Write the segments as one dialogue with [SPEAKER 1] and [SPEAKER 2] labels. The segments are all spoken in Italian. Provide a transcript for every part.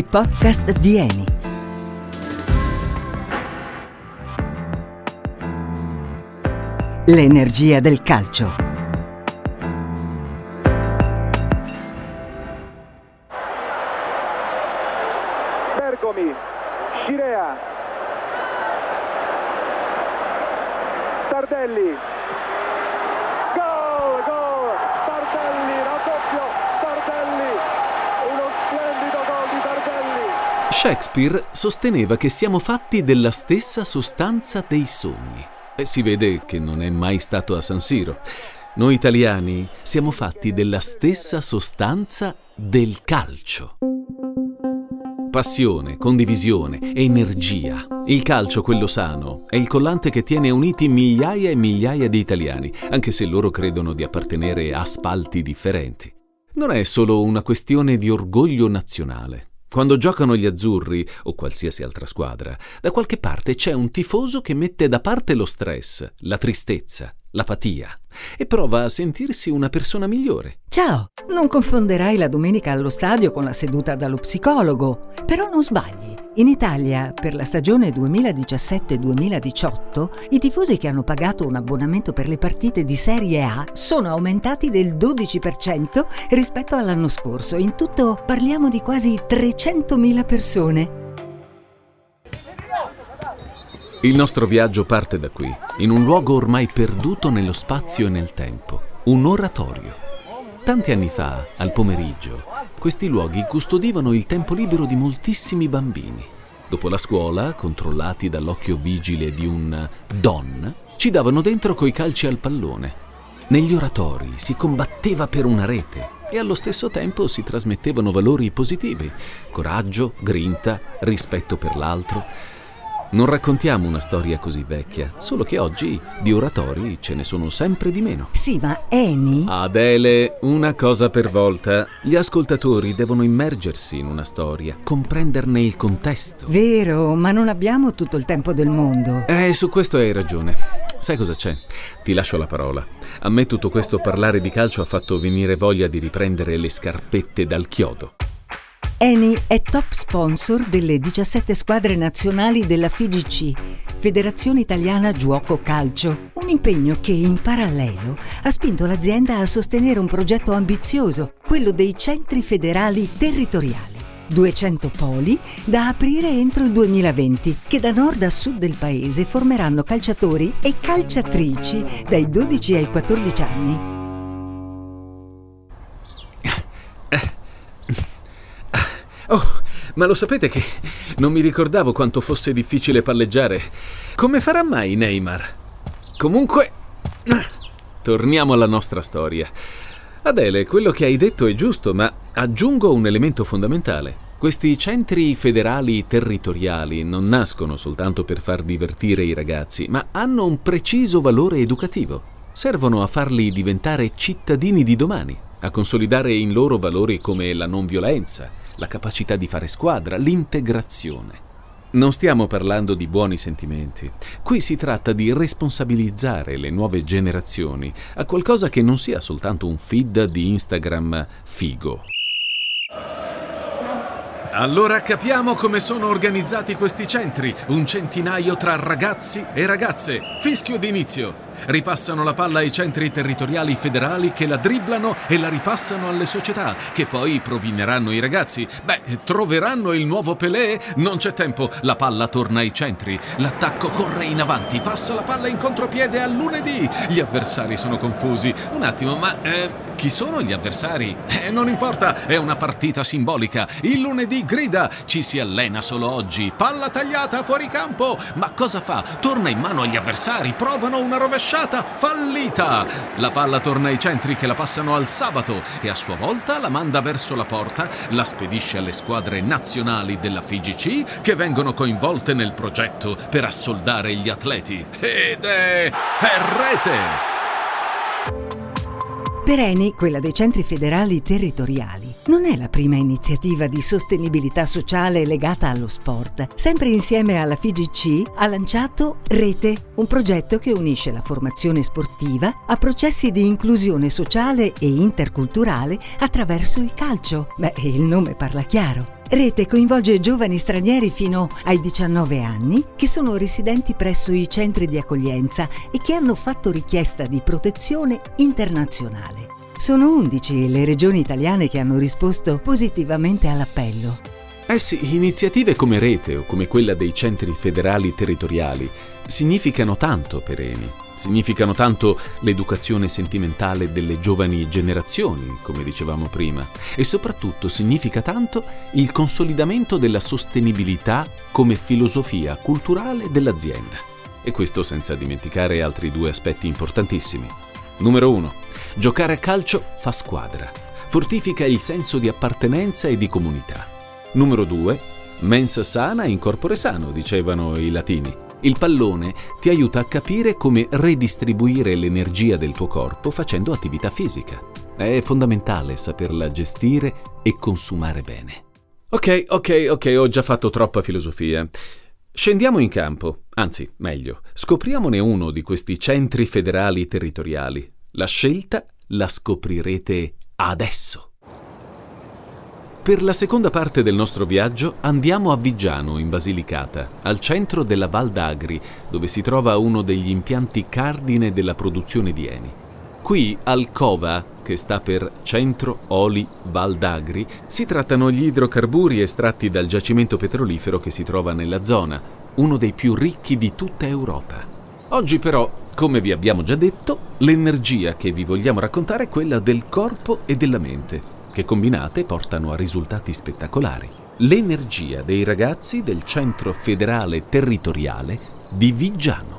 [SPEAKER 1] i podcast di Eni. L'energia del calcio.
[SPEAKER 2] Bergomi, Scirea, Tardelli, gol, gol, Tardelli, raddoppio, Tardelli, uno splendido gol di Tardelli.
[SPEAKER 3] Shakespeare sosteneva che siamo fatti della stessa sostanza dei sogni. E si vede che non è mai stato a San Siro. Noi italiani siamo fatti della stessa sostanza del calcio. Passione, condivisione, energia. Il calcio, quello sano, è il collante che tiene uniti migliaia e migliaia di italiani, anche se loro credono di appartenere a spalti differenti. Non è solo una questione di orgoglio nazionale. Quando giocano gli azzurri o qualsiasi altra squadra, da qualche parte c'è un tifoso che mette da parte lo stress, la tristezza, l'apatia e prova a sentirsi una persona migliore.
[SPEAKER 1] Ciao, non confonderai la domenica allo stadio con la seduta dallo psicologo. Però non sbagli. In Italia, per la stagione 2017-2018, i tifosi che hanno pagato un abbonamento per le partite di Serie A sono aumentati del 12% rispetto all'anno scorso. In tutto parliamo di quasi 300.000 persone.
[SPEAKER 3] Il nostro viaggio parte da qui, in un luogo ormai perduto nello spazio e nel tempo, un oratorio. Tanti anni fa, al pomeriggio, questi luoghi custodivano il tempo libero di moltissimi bambini. Dopo la scuola, controllati dall'occhio vigile di un don, ci davano dentro coi calci al pallone. Negli oratori si combatteva per una rete e allo stesso tempo si trasmettevano valori positivi, coraggio, grinta, rispetto per l'altro. Non raccontiamo una storia così vecchia, solo che oggi di oratori ce ne sono sempre di meno.
[SPEAKER 1] Sì, ma Eni?
[SPEAKER 3] Adele, una cosa per volta. Gli ascoltatori devono immergersi in una storia, comprenderne il contesto.
[SPEAKER 1] Vero, ma non abbiamo tutto il tempo del mondo.
[SPEAKER 3] Eh, su questo hai ragione. Sai cosa c'è? Ti lascio la parola. A me tutto questo parlare di calcio ha fatto venire voglia di riprendere le scarpette dal chiodo.
[SPEAKER 1] Eni è top sponsor delle 17 squadre nazionali della FIGC, Federazione Italiana Giuoco Calcio, un impegno che in parallelo ha spinto l'azienda a sostenere un progetto ambizioso, quello dei centri federali territoriali. 200 poli da aprire entro il 2020, che da nord a sud del paese formeranno calciatori e calciatrici dai 12 ai 14 anni.
[SPEAKER 3] Ma lo sapete che non mi ricordavo quanto fosse difficile palleggiare. Come farà mai Neymar? Comunque, torniamo alla nostra storia. Adele, quello che hai detto è giusto, ma aggiungo un elemento fondamentale. Questi centri federali territoriali non nascono soltanto per far divertire i ragazzi, ma hanno un preciso valore educativo. Servono a farli diventare cittadini di domani, a consolidare in loro valori come la non violenza, la capacità di fare squadra, l'integrazione. Non stiamo parlando di buoni sentimenti. Qui si tratta di responsabilizzare le nuove generazioni a qualcosa che non sia soltanto un feed di Instagram figo. Allora capiamo come sono organizzati questi centri. Un centinaio tra ragazzi e ragazze. Fischio d'inizio. Ripassano la palla ai centri territoriali federali che la dribblano e la ripassano alle società, che poi provineranno i ragazzi. Beh, troveranno il nuovo Pelé? Non c'è tempo. La palla torna ai centri. L'attacco corre in avanti. Passa la palla in contropiede al lunedì. Gli avversari sono confusi. Un attimo, ma eh, chi sono gli avversari? Eh, non importa, è una partita simbolica. Il lunedì grida, ci si allena solo oggi. Palla tagliata fuori campo. Ma cosa fa? Torna in mano agli avversari, provano una rovesciata, fallita. La palla torna ai centri che la passano al sabato e a sua volta la manda verso la porta, la spedisce alle squadre nazionali della FIGC che vengono coinvolte nel progetto per assoldare gli atleti. Ed è... è rete!
[SPEAKER 1] Per Eni, quella dei centri federali territoriali, non è la prima iniziativa di sostenibilità sociale legata allo sport. Sempre insieme alla FIGC ha lanciato Rete, un progetto che unisce la formazione sportiva a processi di inclusione sociale e interculturale attraverso il calcio. Beh, il nome parla chiaro. Rete coinvolge giovani stranieri fino ai 19 anni che sono residenti presso i centri di accoglienza e che hanno fatto richiesta di protezione internazionale. Sono 11 le regioni italiane che hanno risposto positivamente all'appello.
[SPEAKER 3] Eh sì, iniziative come Rete o come quella dei centri federali territoriali significano tanto per Eni significano tanto l'educazione sentimentale delle giovani generazioni, come dicevamo prima, e soprattutto significa tanto il consolidamento della sostenibilità come filosofia culturale dell'azienda. E questo senza dimenticare altri due aspetti importantissimi. Numero uno, giocare a calcio fa squadra, fortifica il senso di appartenenza e di comunità. Numero due, mens sana in corpore sano, dicevano i latini. Il pallone ti aiuta a capire come redistribuire l'energia del tuo corpo facendo attività fisica. È fondamentale saperla gestire e consumare bene. Ok, ok, ok, ho già fatto troppa filosofia. Scendiamo in campo, anzi, meglio, scopriamone uno di questi centri federali territoriali. La scelta la scoprirete adesso. Per la seconda parte del nostro viaggio andiamo a Viggiano, in Basilicata, al centro della Val d'Agri, dove si trova uno degli impianti cardine della produzione di Eni. Qui, al COVA, che sta per Centro Oli Val d'Agri, si trattano gli idrocarburi estratti dal giacimento petrolifero che si trova nella zona, uno dei più ricchi di tutta Europa. Oggi però, come vi abbiamo già detto, l'energia che vi vogliamo raccontare è quella del corpo e della mente che combinate portano a risultati spettacolari. L'energia dei ragazzi del Centro Federale Territoriale di Viggiano.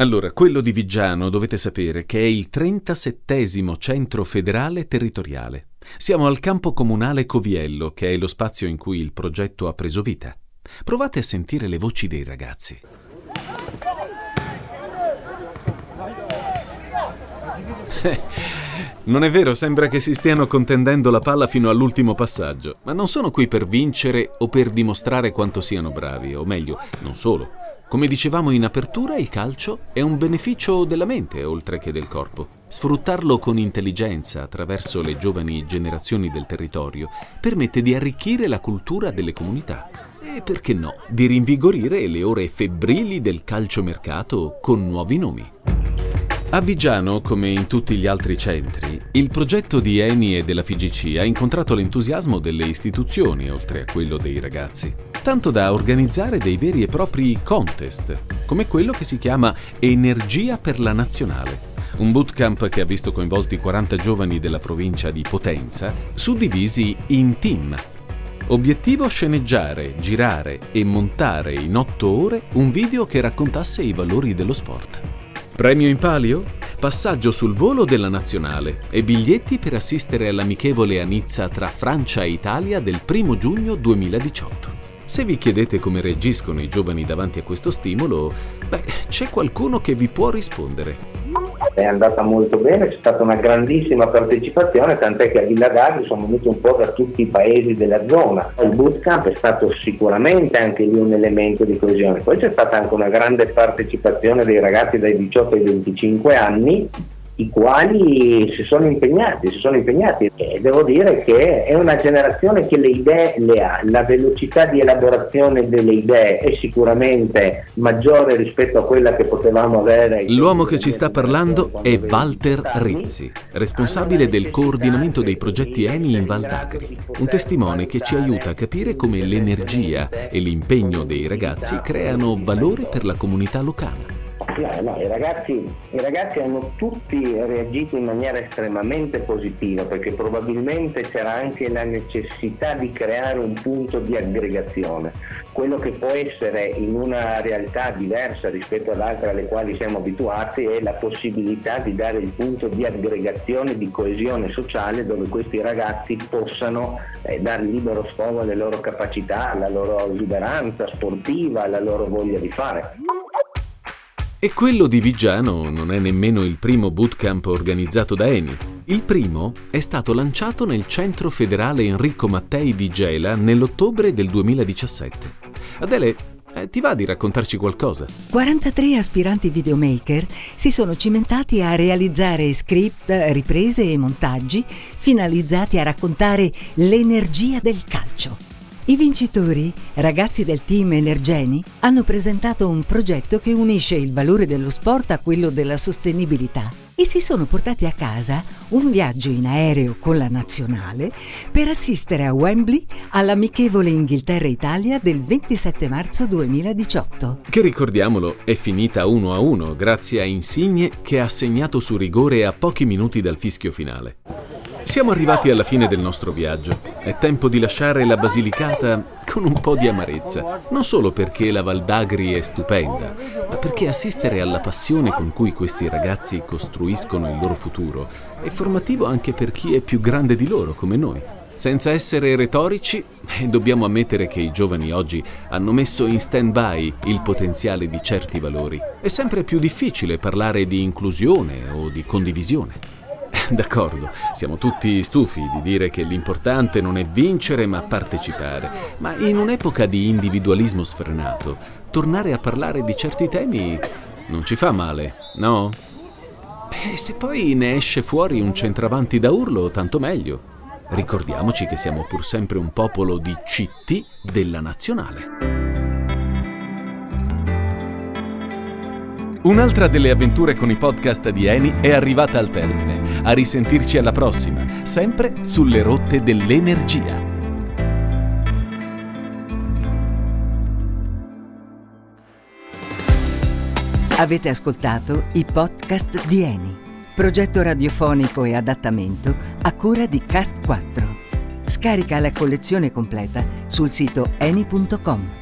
[SPEAKER 3] Allora, quello di Viggiano dovete sapere che è il 37 centro federale territoriale. Siamo al campo comunale Coviello, che è lo spazio in cui il progetto ha preso vita. Provate a sentire le voci dei ragazzi. Non è vero, sembra che si stiano contendendo la palla fino all'ultimo passaggio, ma non sono qui per vincere o per dimostrare quanto siano bravi, o meglio, non solo. Come dicevamo in apertura, il calcio è un beneficio della mente oltre che del corpo. Sfruttarlo con intelligenza attraverso le giovani generazioni del territorio permette di arricchire la cultura delle comunità e, perché no, di rinvigorire le ore febbrili del calciomercato con nuovi nomi. A Viggiano, come in tutti gli altri centri, il progetto di Eni e della FIGC ha incontrato l'entusiasmo delle istituzioni, oltre a quello dei ragazzi, tanto da organizzare dei veri e propri contest, come quello che si chiama Energia per la Nazionale, un bootcamp che ha visto coinvolti 40 giovani della provincia di Potenza, suddivisi in team. Obiettivo sceneggiare, girare e montare in 8 ore un video che raccontasse i valori dello sport. Premio in palio? Passaggio sul volo della nazionale e biglietti per assistere all'amichevole a Nizza tra Francia e Italia del 1 giugno 2018. Se vi chiedete come reagiscono i giovani davanti a questo stimolo, beh, c'è qualcuno che vi può rispondere
[SPEAKER 4] è andata molto bene, c'è stata una grandissima partecipazione, tant'è che a Villa D'Agri sono venuti un po' da tutti i paesi della zona. Il bootcamp è stato sicuramente anche lì un elemento di coesione. Poi c'è stata anche una grande partecipazione dei ragazzi dai 18 ai 25 anni i quali si sono impegnati, si sono impegnati e devo dire che è una generazione che le idee le ha, la velocità di elaborazione delle idee è sicuramente maggiore rispetto a quella che potevamo avere.
[SPEAKER 3] L'uomo che ci sta parlando è Walter Rizzi, responsabile del coordinamento dei progetti Eni in Val d'Agri, un testimone che ci aiuta a capire come l'energia e l'impegno dei ragazzi creano valore per la comunità locale.
[SPEAKER 4] No, no, i, ragazzi, i, ragazzi, hanno tutti reagito in maniera estremamente positiva perché probabilmente c'era anche la necessità di creare un punto di aggregazione. Quello che può essere in una realtà diversa rispetto ad altre alle quali siamo abituati è la possibilità di dare il punto di aggregazione, di coesione sociale dove questi ragazzi possano eh, dare libero sfogo alle loro capacità, alla loro esuberanza sportiva, alla loro voglia di fare.
[SPEAKER 3] E quello di Viggiano non è nemmeno il primo bootcamp organizzato da Eni. Il primo è stato lanciato nel centro federale Enrico Mattei di Gela nell'ottobre del 2017. Adele, Eh, ti va di raccontarci qualcosa?
[SPEAKER 1] 43 aspiranti videomaker si sono cimentati a realizzare script, riprese e montaggi finalizzati a raccontare l'energia del calcio. I vincitori, ragazzi del team Energeni, hanno presentato un progetto che unisce il valore dello sport a quello della sostenibilità e si sono portati a casa un viaggio in aereo con la nazionale per assistere a Wembley all'amichevole Inghilterra-Italia del 27 marzo 2018.
[SPEAKER 3] Che ricordiamolo, è finita 1 a 1 grazie a Insigne che ha segnato su rigore a pochi minuti dal fischio finale. Siamo arrivati alla fine del nostro viaggio. È tempo di lasciare la Basilicata con un po' di amarezza. Non solo perché la Val d'Agri è stupenda, ma perché assistere alla passione con cui questi ragazzi costruiscono il loro futuro è formativo anche per chi è più grande di loro, come noi. Senza essere retorici, eh, dobbiamo ammettere che i giovani oggi hanno messo in stand-by il potenziale di certi valori. È sempre più difficile parlare di inclusione o di condivisione. D'accordo, siamo tutti stufi di dire che l'importante non è vincere ma partecipare, ma in un'epoca di individualismo sfrenato, tornare a parlare di certi temi non ci fa male, no? E se poi ne esce fuori un centravanti da urlo, tanto meglio. Ricordiamoci che siamo pur sempre un popolo di CT della nazionale. Un'altra delle avventure con i podcast di Eni è arrivata al termine. A risentirci alla prossima, sempre sulle rotte dell'energia.
[SPEAKER 1] Avete ascoltato i podcast di Eni, progetto radiofonico e adattamento a cura di Cast 4. Scarica la collezione completa sul sito eni.com.